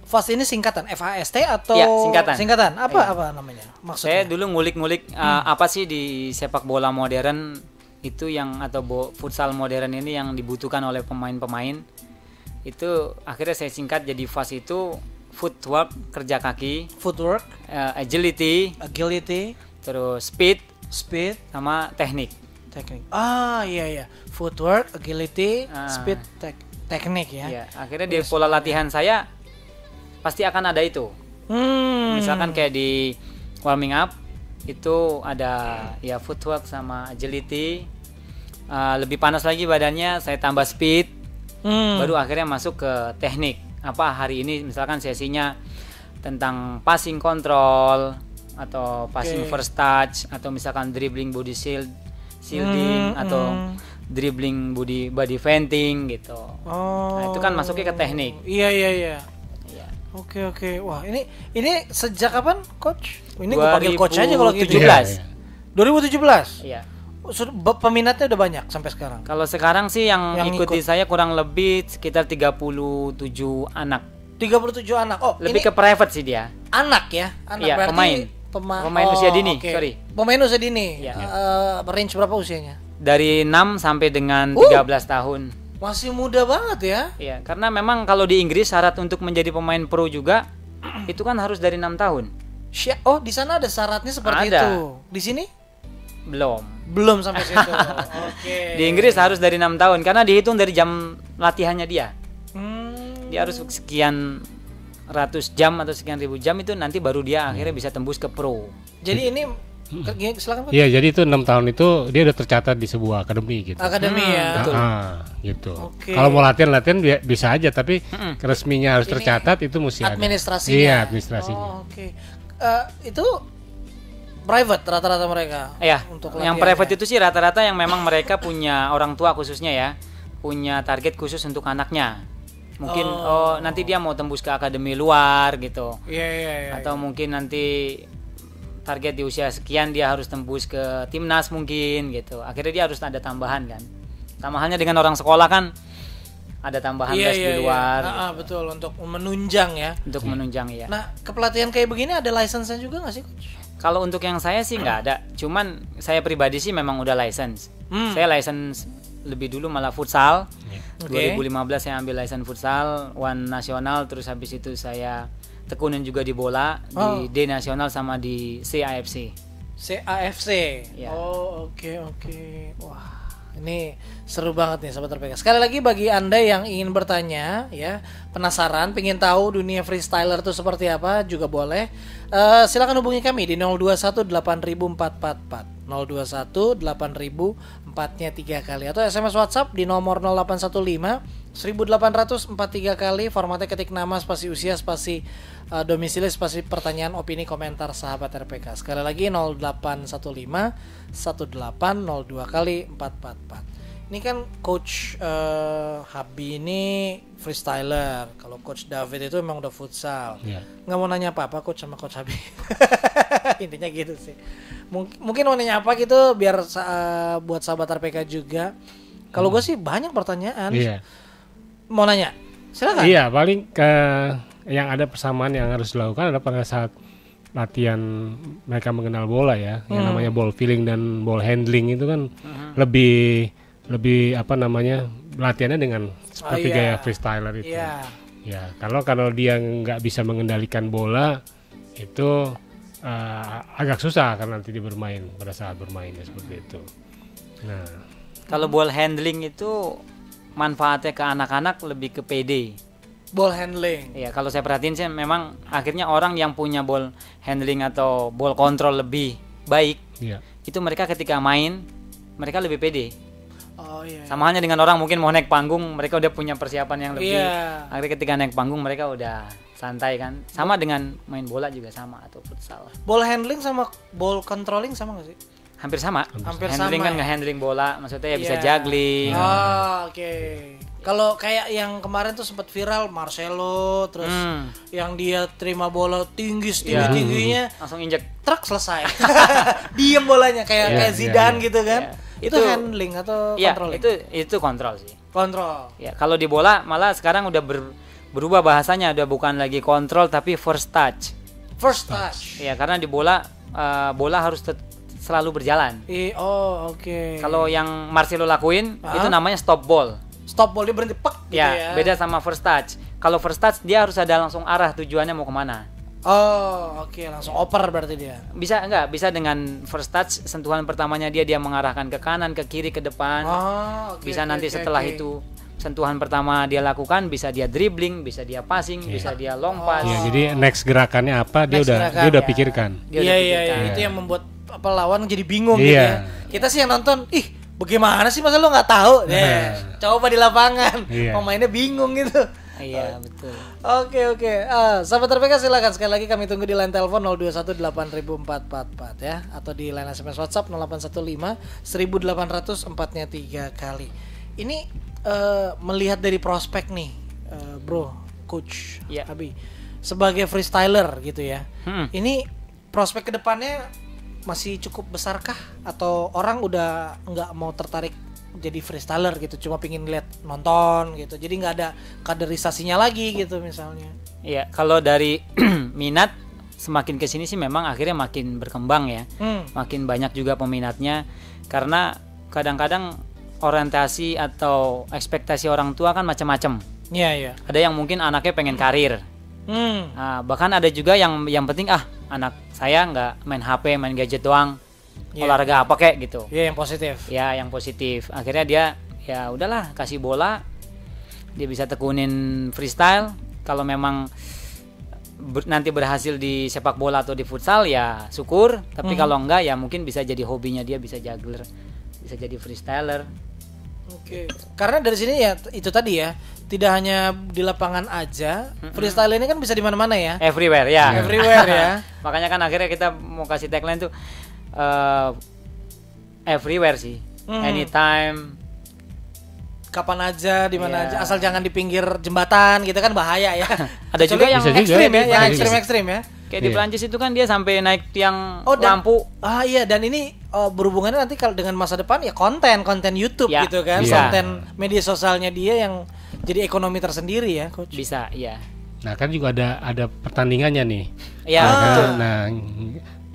FAST ini singkatan FAST atau Iya, singkatan. Singkatan apa apa namanya? saya Maksudnya? dulu ngulik-ngulik uh, apa sih di sepak bola modern itu yang atau bo- futsal modern ini yang dibutuhkan oleh pemain-pemain. Itu akhirnya saya singkat jadi FAS itu footwork kerja kaki, Footwork, uh, agility, agility, terus speed speed, sama teknik. teknik. Ah iya iya. Footwork, agility, Ah. speed, tek- teknik ya. Ya, akhirnya di pola latihan saya pasti akan ada itu. Hmm. Misalkan kayak di warming up itu ada ya footwork sama agility. Uh, lebih panas lagi badannya, saya tambah speed, Hmm. baru akhirnya masuk ke teknik. Apa hari ini misalkan sesinya tentang passing control atau passing Oke. first touch atau misalkan dribbling body shield shielding Hmm, atau hmm. dribbling body body venting gitu. Oh. Nah, itu kan masuknya ke teknik. Iya iya iya. Iya. Oke oke. Wah ini ini sejak kapan coach? Ini gue panggil coach aja kalau gitu. 2017. Iya, iya. 2017. Iya. Peminatnya udah banyak sampai sekarang. Kalau sekarang sih yang, Yang ikuti ikut. saya kurang lebih sekitar 37 anak. 37 anak. Oh Lebih ke private sih dia. anak ya? Anak Iya, berarti pemain. pema- Pemain oh, usia dini, oke. sorry. Pemain usia dini. Iya. Eh, range berapa usianya? Dari 6 sampai dengan Uh. 13 tahun. Masih muda banget ya. Iya, karena memang kalau di Inggris syarat untuk menjadi pemain pro juga itu kan harus dari enam tahun. Oh di sana ada syaratnya seperti Ada. itu. Di sini Belum. belum sampai situ. Oke. Di Inggris harus dari enam tahun karena dihitung dari jam latihannya dia. Hmm. Dia harus sekian ratus jam atau sekian ribu jam itu nanti baru dia akhirnya bisa tembus ke pro. Jadi ini ke- silakan Pak. Iya, jadi itu enam tahun itu dia udah tercatat di sebuah akademi gitu. Akademi ya. betul. Ah, gitu. Oke. Kalau mau latihan latihan bi- bisa aja, tapi resminya harus tercatat itu mesti ada. Administrasinya. Iya, administrasinya. Oh, Oke. Eh, itu private rata-rata mereka. Ya, Untuk yang private itu sih rata-rata yang memang mereka punya orang tua khususnya ya, punya target khusus untuk anaknya. Mungkin oh, nanti dia mau tembus ke akademi luar gitu. Iya iya iya. Atau mungkin nanti target di usia sekian dia harus tembus ke timnas mungkin gitu. Akhirnya dia harus ada tambahan kan. Sama halnya dengan orang sekolah kan ada tambahan Iya les iya. di luar iya. Ah, ah, betul untuk menunjang ya. untuk menunjang ya. Nah, kepelatihan kayak begini ada license-nya juga nggak sih, coach? Kalau untuk yang saya sih nggak ada. Cuman saya pribadi sih memang udah license. Hmm. Saya license lebih dulu malah futsal. Oke. 2015 saya ambil license futsal, one nasional, terus habis itu saya tekunin juga di bola Oh. di D nasional sama di CAFC. CAFC. Iya. Oh, oke oke. Wah, ini seru banget nih sahabat RPK. Sekali lagi bagi Anda yang ingin bertanya ya, penasaran, pengen tahu dunia freestyler itu seperti apa juga boleh. Eh, silakan hubungi kami di 021 8444. 021 8000 empatnya tiga kali. Atau SMS WhatsApp di nomor 0815 1800 43 kali. Formatnya ketik nama spasi usia spasi uh, domisili spasi pertanyaan opini komentar sahabat RPK sekali lagi 0815 1802 kali 444 ini kan coach uh, Habi ini freestyler. Kalau coach David itu emang udah futsal. Iya. nggak mau nanya apa-apa coach sama coach Habi intinya gitu sih. Mungkin mungkin mau nanya apa gitu biar sa- buat sahabat RPK juga. Kalau gue sih banyak pertanyaan. Iya. mau nanya? Silakan. Iya, paling ke yang ada persamaan yang harus dilakukan adalah pada saat latihan mereka mengenal bola ya, yang Hmm. namanya ball feeling dan ball handling itu kan lebih lebih apa namanya latihannya dengan seperti iya. gaya freestyler itu. Iya. Ya, kalau kalau dia nggak bisa mengendalikan bola itu eh, agak susah karena nanti dia bermain pada saat bermain ya, seperti itu. Nah, Kalau ball handling itu manfaatnya ke anak-anak lebih ke PD. Ball handling. Ya, kalau saya perhatiin sih memang akhirnya orang yang punya ball handling atau ball control lebih baik, ya. itu mereka ketika main mereka lebih pede. Oh iya. Sama halnya dengan orang mungkin mau naik panggung, mereka udah punya persiapan yang lebih. Iya. Akhirnya ketika naik panggung mereka udah santai kan. Sama dengan main bola juga sama atau futsal. Ball handling sama ball controlling sama gak sih? Hampir sama. Hampir handling sama kan ya? nge-handling bola, maksudnya ya bisa Iya. juggling. Oh, oke. Kalau kayak yang kemarin tuh sempat viral Marcelo terus Hmm. yang dia terima bola tinggi Iya. setinggi tingginya Langsung injek. truk selesai. Diem bolanya kayak Iya, kayak iya, Zidane iya. gitu kan. Iya. Itu, Itu- handling atau Iya, controlling? itu itu kontrol sih. kontrol. Ya, kalau di bola malah sekarang udah ber- berubah bahasanya udah bukan lagi kontrol tapi first touch. First touch. Ya, karena di bola eh, bola harus selalu berjalan. I- oh, oke. Kalau yang Marcelo lakuin Ah. itu namanya stop ball. stop ball dia berhenti pek gitu ya, ya. beda sama first touch. Kalau first touch dia harus ada langsung arah tujuannya mau ke mana. Oh, oke, langsung oper berarti dia. Bisa enggak? Bisa dengan first touch sentuhan pertamanya dia dia mengarahkan ke kanan, ke kiri, ke depan. Oh, oke. bisa oke, nanti oke, setelah oke. itu sentuhan pertama dia lakukan bisa dia dribbling, bisa dia passing, bisa dia long pass. Ya, jadi next gerakannya apa dia Next udah gerakan, dia udah ya. pikirkan. Dia Iya iya iya, itu yang membuat apa lawan jadi bingung gitu Iya. ya. Kita sih yang nonton, ih bagaimana sih masa lu nggak tahu? Deh, coba di lapangan, Iya. pemainnya bingung gitu. Iya, betul. Oke oke, Ah, sahabat RPK silakan sekali lagi kami tunggu di line telepon 02184444 ya atau di line SMS WhatsApp 0815 1800 empatnya tiga kali. Ini eh, melihat dari prospek nih, eh, bro, coach, Iya. Abi, sebagai freestyler gitu ya. Hmm. Ini prospek ke depannya masih cukup besarkah atau orang udah nggak mau tertarik jadi freestyler gitu cuma pingin lihat nonton gitu jadi nggak ada kaderisasinya lagi gitu misalnya Iya, kalau dari minat semakin ke sini sih memang akhirnya makin berkembang ya. hmm. Makin banyak juga peminatnya karena kadang-kadang orientasi atau ekspektasi orang tua kan macam-macam. iya iya Ada yang mungkin anaknya pengen karir. hmm. Nah, bahkan ada juga yang yang penting ah anak saya nggak main HP, main gadget doang. Iya. Olahraga apa kek gitu. Iya yang positif Ya, yang positif. Akhirnya dia ya udahlah kasih bola. Dia bisa tekunin freestyle. Kalau memang ber- nanti berhasil di sepak bola atau di futsal ya syukur. Tapi kalau enggak ya mungkin bisa jadi hobinya dia bisa juggler, bisa jadi freestyler. oke karena dari sini ya itu tadi ya tidak hanya di lapangan aja freestyle ini kan bisa di mana-mana ya Everywhere ya. everywhere ya Makanya kan akhirnya kita mau kasih tagline tuh eh, everywhere sih. Hmm. Anytime. kapan aja di mana Iya. aja asal jangan di pinggir jembatan gitu kan bahaya ya Ada juga yang Bisa juga. ekstrim ya yang ekstrim ekstrim ya Kayak di Iya. Prancis itu kan dia sampai naik tiang Oh, dan- lampu. Ah iya dan ini oh, berhubungannya nanti kalau dengan masa depan ya konten konten YouTube Ya, gitu kan bisa. konten media sosialnya dia yang jadi ekonomi tersendiri ya coach. Bisa, iya. Nah, kan juga ada ada pertandingannya nih. Iya, Nah, kan? Nah,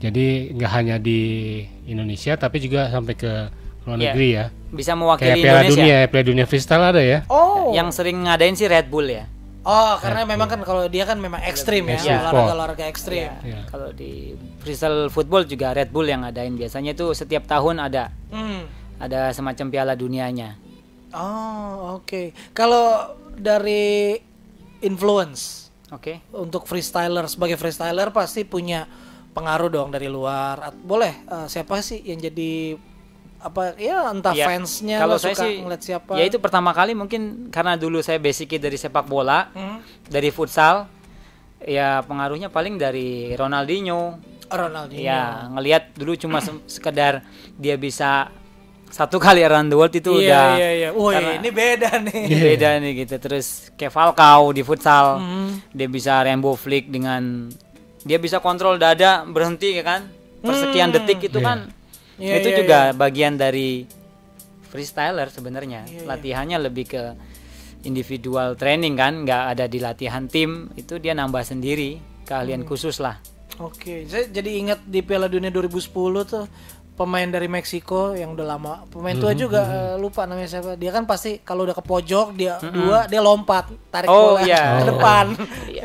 jadi nggak hanya di Indonesia tapi juga sampai ke luar Iya. negeri ya. Bisa Kayak mewakili Piala Indonesia. Dunia, Piala Dunia freestyle ada ya. Oh. Yang sering ngadain sih Red Bull ya. Oh, karena memang kan kalau dia kan memang ekstrim ya, Ekstrim olahraga sport. olahraga ekstrim. Iya. Kalau di freestyle football juga Red Bull yang ngadain biasanya itu setiap tahun ada Hmm. ada semacam Piala Dunianya. Oh, oke. Kalau dari influence Oke. untuk freestyler sebagai freestyler pasti punya pengaruh dong dari luar. Boleh eh, siapa sih yang jadi apa ya entah Ya, fansnya kalau saya suka sih ngeliat siapa? ya itu pertama kali mungkin karena dulu saya basicnya dari sepak bola, Hmm. dari futsal. Ya pengaruhnya paling dari Ronaldinho. Ronaldinho. Ya ngelihat dulu cuma se- sekedar dia bisa satu kali around the world itu iya, udah iya, iya. Karena- ini beda nih. beda nih gitu terus kayak Falcao di futsal Hmm. dia bisa rainbow flick dengan dia bisa kontrol dada berhenti ya kan? Persekian detik itu Iya. kan? Iya, itu iya, juga bagian dari freestyler sebenarnya. Iya, latihannya lebih ke individual training kan? Nggak ada di latihan tim. Itu dia nambah sendiri keahlian Hmm. khusus lah. Oke, saya jadi ingat di Piala Dunia 2010 tuh pemain dari Meksiko yang udah lama pemain tua juga eh, lupa namanya siapa dia kan pasti kalau udah ke pojok dia dua dia lompat tarik Oh, bola iya. ke depan Iya.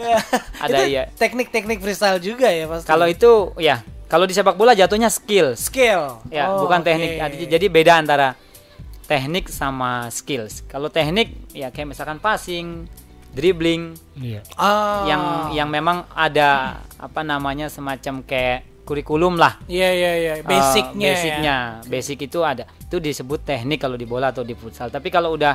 Ada, Itu iya. teknik-teknik freestyle juga ya pasti Kalau itu ya, kalau di sepak bola jatuhnya skill. skill Ya, Oh, bukan oke. teknik. Jadi- Jadi beda antara teknik sama skills. Kalau teknik ya kayak misalkan passing, dribbling Iya. ah yang yang memang ada apa namanya semacam kayak kurikulum lah. iya iya iya Eh, basicnya ya. basicnya, basic itu ada. Itu disebut teknik kalau di bola atau di futsal. Tapi kalau udah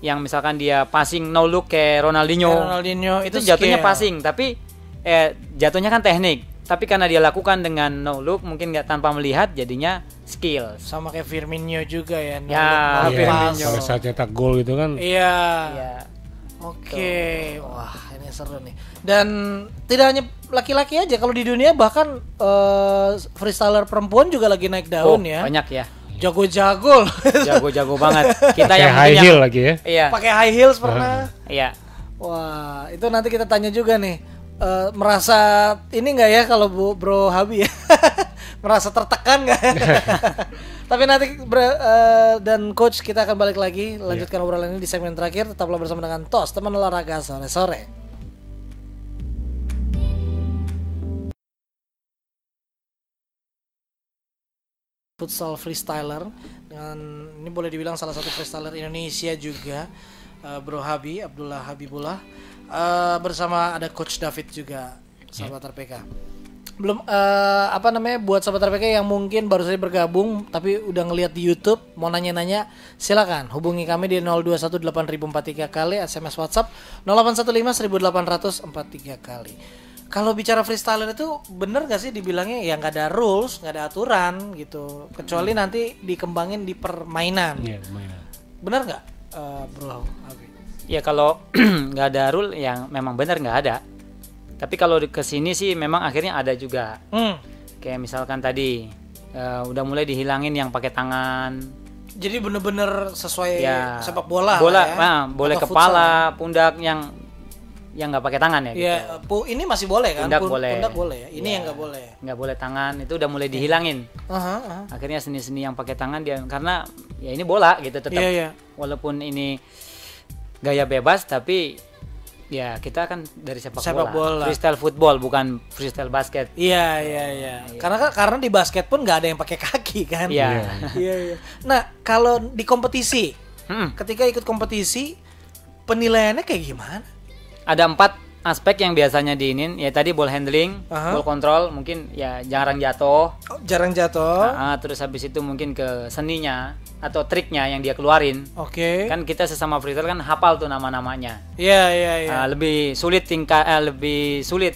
yang misalkan dia passing no look kayak Ronaldinho, Kayak Ronaldinho itu, itu jatuhnya skill. passing, tapi eh jatuhnya kan teknik. Tapi karena dia lakukan dengan no look, mungkin nggak tanpa melihat, jadinya skill. sama kayak Firmino juga ya Ya, no look, no Iya. Pada saat cetak gol gitu kan. iya Ya, Oke, wah ini seru nih. Dan tidak hanya laki-laki aja, kalau di dunia bahkan eh, freestyler perempuan juga lagi naik oh, daun ya. banyak ya, Jago-jago. jago-jago banget. Kita yang high heel yang, lagi ya. iya, Pakai high heels pernah. iya. Wah, itu nanti kita tanya juga nih. eh, merasa ini enggak ya kalau Bu Bro Habi ya? merasa tertekan nggak? Tapi nanti bre- eh, dan coach kita akan balik lagi lanjutkan obrolan ini di segmen terakhir. Tetaplah bersama dengan Tos teman olahraga sore-sore. Futsal freestyler. Dengan ini boleh dibilang salah satu freestyler Indonesia juga eh, Bro Habi Abdullah Habibullah. Eh, bersama ada Coach David juga sahabat RPK belum eh, apa namanya buat sahabat RPK yang mungkin baru saja bergabung tapi udah ngelihat di YouTube mau nanya-nanya silakan hubungi kami di 0218.043 kali SMS WhatsApp 0815 1843 kali kalau bicara freestyler itu bener gak sih dibilangnya ya nggak ada rules nggak ada aturan gitu kecuali nanti dikembangin di permainan Iya, lumayan. bener nggak eh, bro Abi? Ya kalau nggak ada rule yang memang benar nggak ada. Tapi kalau di- ke sini sih memang akhirnya ada juga. Hmm. Kayak misalkan tadi eh, udah mulai dihilangin yang pakai tangan. jadi bener-bener sesuai Ya sepak bola Bola, lah ya. ah, boleh Atau kepala, pundak yang yang nggak pakai tangan ya. futsal. ya gitu. ini masih boleh kan Pundak Pun- boleh. pundak boleh ya ini Ya. yang nggak boleh Nggak boleh tangan itu udah mulai dihilangin. Aha, aha. Akhirnya seni-seni yang pakai tangan dia karena ya ini bola gitu tetap. Iya, iya. Walaupun ini gaya bebas tapi ya kita kan dari sepak, Sepak bola. Freestyle football bukan freestyle basket. Iya iya iya. Karena kan- karena di basket pun nggak ada yang pakai kaki kan. Iya. Iya iya. Nah kalau di kompetisi, Hmm. ketika ikut kompetisi penilaiannya kayak gimana? Ada empat aspek yang biasanya diinin ya tadi ball handling, Aha. ball control mungkin ya jarang jatuh. Oh, jarang jatuh. Ah, terus habis itu mungkin ke seninya atau triknya yang dia keluarin. Oke. Kan kita sesama freestyle kan hafal tuh nama-namanya. Iya iya iya. Ah, lebih sulit tingkat eh, lebih sulit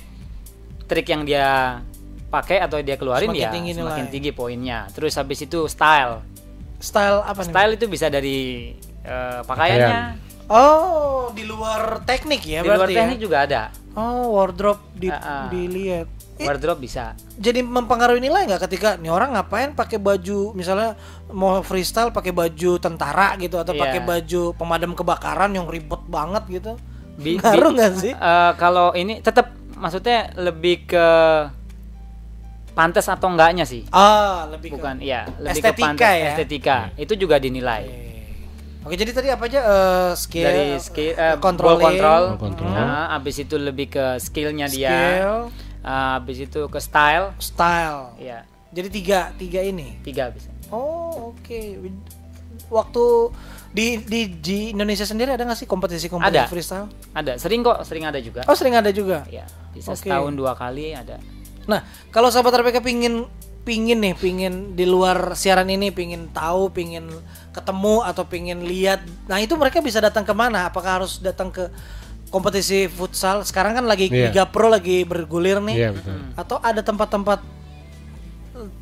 trik yang dia pakai atau dia keluarin Semakin ya tinggi semakin nilai. tinggi poinnya. Terus habis itu style. Style apa nih? Style itu bisa dari eh, pakaiannya, Oh di luar teknik ya di luar berarti teknik ya? juga ada. Oh wardrobe di, Ah, ah. dilihat. Eh, Wardrobe bisa. jadi mempengaruhi nilai nggak ketika nih orang ngapain pakai baju misalnya mau freestyle pakai baju tentara gitu atau Iya. pakai baju pemadam kebakaran yang ribet banget gitu Bi- ngaruh nggak sih Eh, kalau ini tetap maksudnya lebih ke pantas atau enggaknya sih ah lebih ke- bukan iya lebih Estetika ke pantas ya? estetika itu juga dinilai Oke jadi tadi apa aja eh, skill dari skill eh, controlling, control, Ball control. Nah, habis itu lebih ke skillnya dia. Skill. Ah, habis itu ke style. Style. Ya jadi tiga tiga ini? Tiga bisa oh oke. Waktu di, di di Indonesia sendiri ada nggak sih kompetisi kompetisi Ada. freestyle? Ada. Sering kok sering ada juga. Oh sering ada juga? Ya bisa Oke. setahun dua kali ada. Nah, kalau sahabat RPK pingin pingin nih, pingin di luar siaran ini, pingin tahu, pingin ketemu atau pingin lihat, nah itu mereka bisa datang ke mana? Apakah harus datang ke kompetisi futsal? Sekarang kan lagi Iya. Liga Pro lagi bergulir nih, Iya betul. atau ada tempat-tempat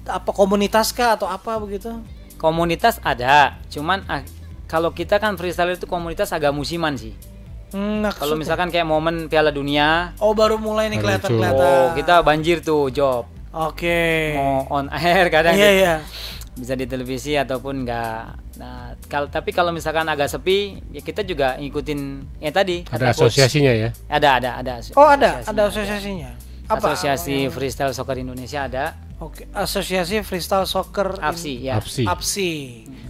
apa komunitas kah atau apa begitu? komunitas ada cuman ah, kalau kita kan freestyle itu komunitas agak musiman sih Hmm, nah, kalau misalkan kayak momen Piala Dunia oh baru mulai nih Baru kelihatan-kelihatan. oh kita banjir tuh job Oke. mau on air kadang Iya iya. bisa di televisi ataupun enggak nah kalau tapi kalau misalkan agak sepi ya kita juga ngikutin ya tadi Ada coach. asosiasinya ya. ada ada ada Oh ada, asosiasinya, ada asosiasinya. Apa? Asosiasi Freestyle Soccer Indonesia ada Oke, Asosiasi Freestyle Soccer in- AFSI ya. AFSI. AFSI.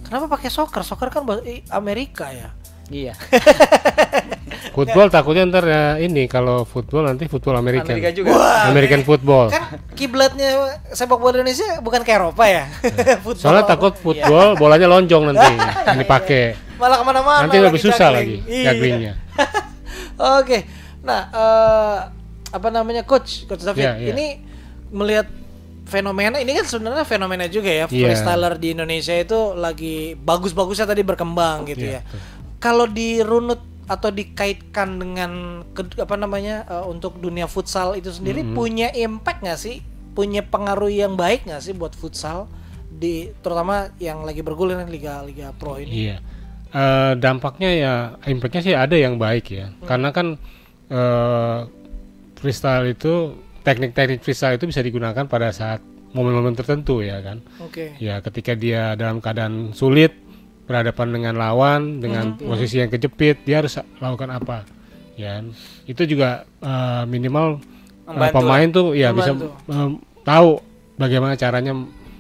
Kenapa pakai soccer? Soccer kan Amerika ya. Iya. Football takutnya ntar ya ini kalau football nanti football American. Amerika juga. American football. Kan kiblatnya sepak bola Indonesia bukan ke Eropa ya. Football. Soalnya takut football bolanya lonjong nanti yang dipakai. malah ke mana-mana. Nanti lebih susah lagi juggling. Iya. jugglingnya. Oke. Nah, eh, apa namanya coach? Coach David, Iya, iya. ini melihat fenomena ini kan sebenarnya fenomena juga ya Iya. freestyler di Indonesia itu lagi bagus-bagusnya tadi berkembang gitu Iya, ya. Kalau dirunut atau dikaitkan dengan ke- apa namanya eh, untuk dunia futsal itu sendiri Mm-hmm. punya impact nggak sih? Punya pengaruh yang baik nggak sih buat futsal di terutama yang lagi bergulir liga liga pro ini? Iya. Eh, dampaknya ya impactnya sih ada yang baik ya. Karena kan eh, freestyle itu teknik-teknik freestyle itu bisa digunakan pada saat momen-momen tertentu ya kan. Oke. Ya ketika dia dalam keadaan sulit berhadapan dengan lawan dengan posisi yang kejepit dia harus lakukan apa ya itu juga eh, minimal Membantu pemain tuh ya Membantu. bisa em, tahu bagaimana caranya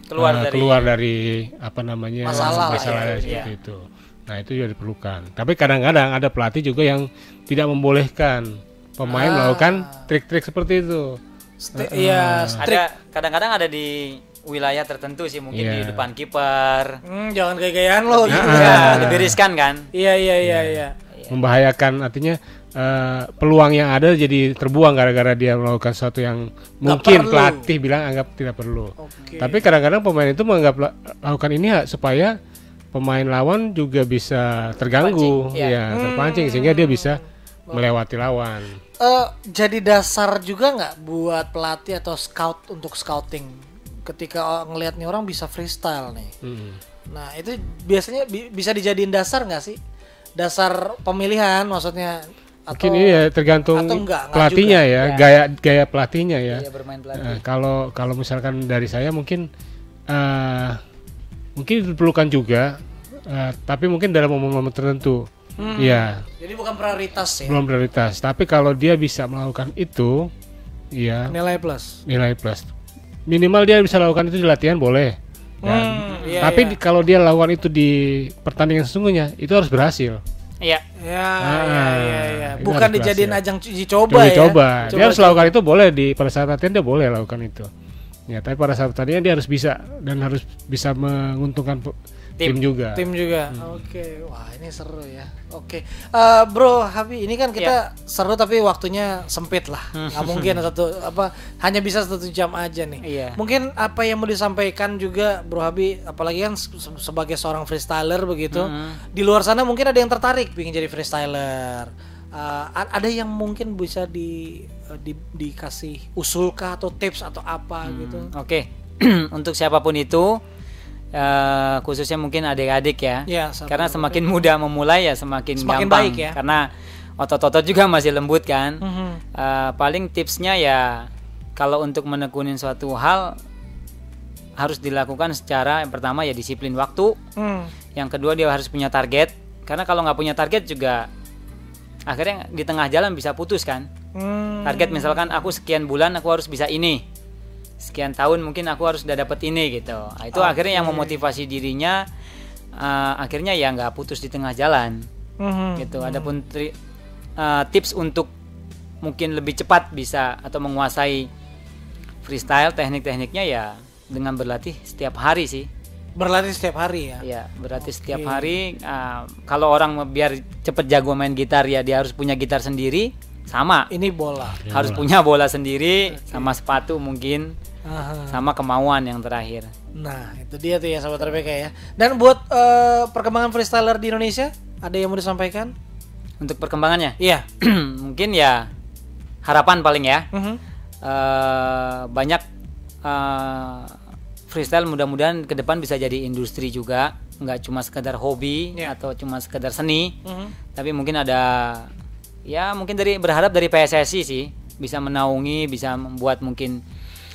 Keluar eh, dari- keluar dari apa namanya Masalah lah masalah ya. Iya. seperti itu nah itu juga diperlukan tapi kadang-kadang ada pelatih juga yang tidak membolehkan pemain Ah. melakukan trik-trik seperti itu Sti- Iya, strik. Ada kadang-kadang ada di wilayah tertentu sih mungkin di Iya. depan kiper. Hmm, jangan gaya-gayaan lo gitu. Ya, lebih riskan kan? Iya iya iya iya. membahayakan artinya eh, peluang yang ada jadi terbuang gara-gara dia melakukan sesuatu yang mungkin perlu. pelatih bilang anggap tidak perlu. Oke. Tapi kadang-kadang pemain itu menganggap la- lakukan ini ya supaya pemain lawan juga bisa terganggu, Terpancing, iya. ya terpancing sehingga dia bisa melewati lawan. Eh, jadi dasar juga nggak buat pelatih atau scout untuk scouting ketika ngelihat nih orang bisa freestyle nih. Mm. Nah itu biasanya bi- bisa dijadiin dasar nggak sih? Dasar pemilihan maksudnya atau Mungkin ini ya tergantung atau enggak, enggak pelatihnya juga. ya, Ya. gaya gaya pelatihnya ya. Iya bermain pelatih. Eh, kalau kalau misalkan dari saya mungkin eh mungkin diperlukan juga, eh, tapi mungkin dalam momen-momen tertentu. Hmm. Iya, jadi bukan prioritas ya. belum prioritas. Tapi kalau dia bisa melakukan itu, iya Nilai plus. nilai plus. Minimal dia bisa lakukan itu di latihan boleh. kan? Hmm, iya, tapi iya. kalau dia lakukan itu di pertandingan sesungguhnya, itu harus berhasil. Iya. Ya, Ah, ya, ya, ya. Bukan dijadiin berhasil. ajang uji coba Coba, ya. coba. Dia Coba, harus lakukan itu boleh di pada saat latihan dia boleh lakukan itu. Ya, tapi pada saat pertandingan dia harus bisa dan harus bisa menguntungkan tim, Tim. juga. tim juga. Hmm. Oke, wah ini seru ya. Oke, Eh, Bro Habi, ini kan kita seru tapi waktunya sempit lah. Nggak mungkin satu apa hanya bisa satu jam aja nih. Iya. Mungkin apa yang mau disampaikan juga Bro Habi, apalagi kan se- se- sebagai seorang freestyler begitu, di luar sana mungkin ada yang tertarik ingin jadi freestyler. Eh, a- ada yang mungkin bisa di, eh, di dikasih usulkah atau tips atau apa gitu. Oke. Untuk siapa pun itu eh, khususnya mungkin adik-adik ya. Ya, Karena semakin muda memulai ya semakin, Semakin gampang baik ya. Karena otot-otot juga masih lembut kan. Mhm. Eh, paling tipsnya ya kalau untuk menekunin suatu hal harus dilakukan secara yang pertama ya disiplin waktu, Hmm. yang kedua dia harus punya target. Karena kalau nggak punya target juga akhirnya di tengah jalan bisa putus kan. Hmm. Target misalkan aku sekian bulan aku harus bisa ini. Sekian tahun mungkin aku harus udah dapet ini gitu. Nah, itu akhirnya yang memotivasi dirinya eh, akhirnya ya nggak putus di tengah jalan Mhm. gitu. Adapun tri- eh, tips untuk mungkin lebih cepat bisa atau menguasai freestyle teknik-tekniknya ya dengan berlatih setiap hari sih. Berlatih setiap hari ya. Ya, berarti setiap hari uh, kalau orang biar cepet jago main gitar ya dia harus punya gitar sendiri, sama. Ini bola. harus punya bola sendiri sama sepatu mungkin, Aha. sama kemauan yang terakhir. Nah, itu dia tuh ya sahabat RPK ya. Dan buat eh, perkembangan freestyler di Indonesia, ada yang mau disampaikan? Untuk perkembangannya Iya. mungkin ya harapan paling ya. Mhm. eh, banyak eh, freestyle mudah-mudahan ke depan bisa jadi industri juga, nggak cuma sekedar hobi Ya. atau cuma sekedar seni. Mhm. tapi mungkin ada ya mungkin dari berharap dari PSSI sih bisa menaungi bisa membuat mungkin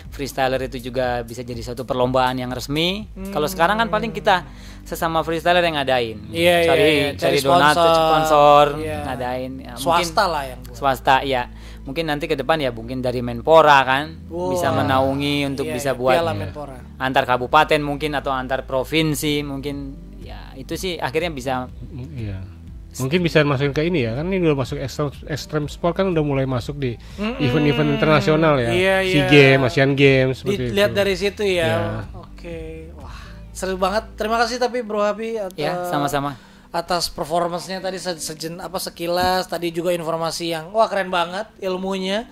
freestyler itu juga bisa jadi suatu perlombaan yang resmi kalau sekarang kan paling kita sesama freestyler yang ngadain Hmm. Iya, cari iya. cari Cari donatur sponsor. sponsor Iya. ngadain ya, mungkin Swasta lah yang buat. swasta ya mungkin nanti ke depan ya mungkin dari Menpora kan Wow. bisa menaungi untuk Iya, bisa iya, buat Menpora. antar kabupaten mungkin atau antar provinsi mungkin ya itu sih akhirnya bisa Iya. Mungkin bisa masukin ke ini ya, kan ini udah masuk ekstrem, ekstrem sport kan udah mulai masuk di event-event internasional ya. Iya, SEA iya. Games, Asian Games seperti Dilihat itu. dari situ ya. Ya. Oke. Wah, seru banget. Terima kasih tapi Bro Habi at- ya sama-sama atas performance-nya tadi se- sejen apa sekilas tadi juga informasi yang wah keren banget ilmunya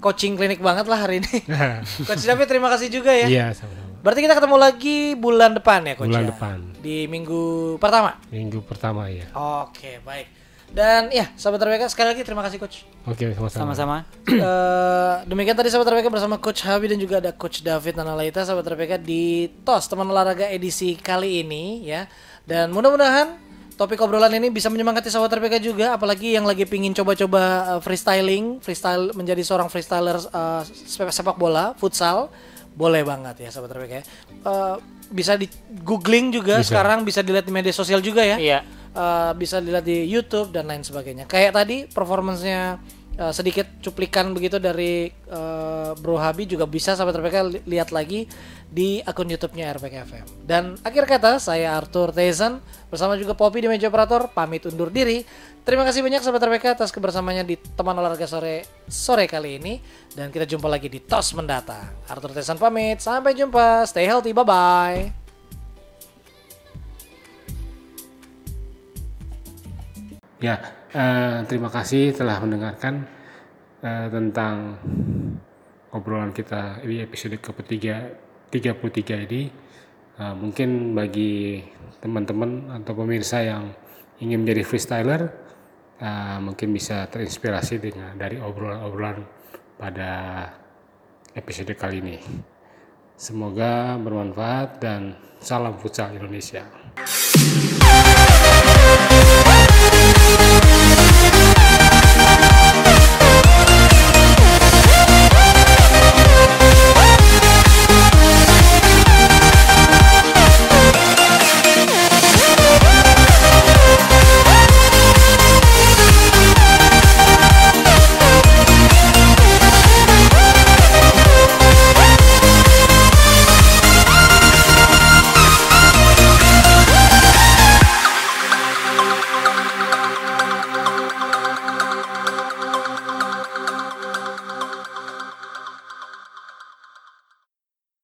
coaching klinik banget lah hari ini Coach David terima kasih juga ya Iya, sama-sama. Berarti kita ketemu lagi bulan depan ya Coach Bulan ya? depan. di minggu pertama Minggu pertama ya. oke baik dan ya sahabat RBK sekali lagi terima kasih Coach Oke, sama-sama. sama-sama Eh, demikian tadi sahabat RPK bersama Coach Habi dan juga ada Coach David Nanalaita sahabat RPK di TOS teman olahraga edisi kali ini ya. Dan mudah-mudahan topik obrolan ini bisa menyemangati sahabat RPK juga apalagi yang lagi pingin coba-coba eh, freestyling, freestyle menjadi seorang freestyler sepak sepak bola, futsal. Boleh banget ya sahabat RPK. ya. Eh, bisa di googling juga sekarang bisa dilihat di media sosial juga ya iya uh, bisa dilihat di YouTube dan lain sebagainya. Kayak tadi performancenya uh, sedikit cuplikan begitu dari uh, Bro Habi juga bisa sahabat li- lihat lagi di akun YouTube-nya RPK FM. Dan akhir kata saya Arthur Tezan bersama juga Poppy di meja operator pamit undur diri. Terima kasih banyak sahabat RPK atas kebersamaannya di teman olahraga sore sore kali ini dan kita jumpa lagi di TOS mendatang. Arthur Tezan pamit, sampai jumpa. Stay healthy, bye bye. Ya, eh, terima kasih telah mendengarkan eh, tentang obrolan kita di episode ketiga 33 ini. Eh, mungkin bagi teman-teman atau pemirsa yang ingin menjadi freestyler, eh, mungkin bisa terinspirasi dengan dari obrolan-obrolan pada episode kali ini. Semoga bermanfaat dan salam futsal Indonesia.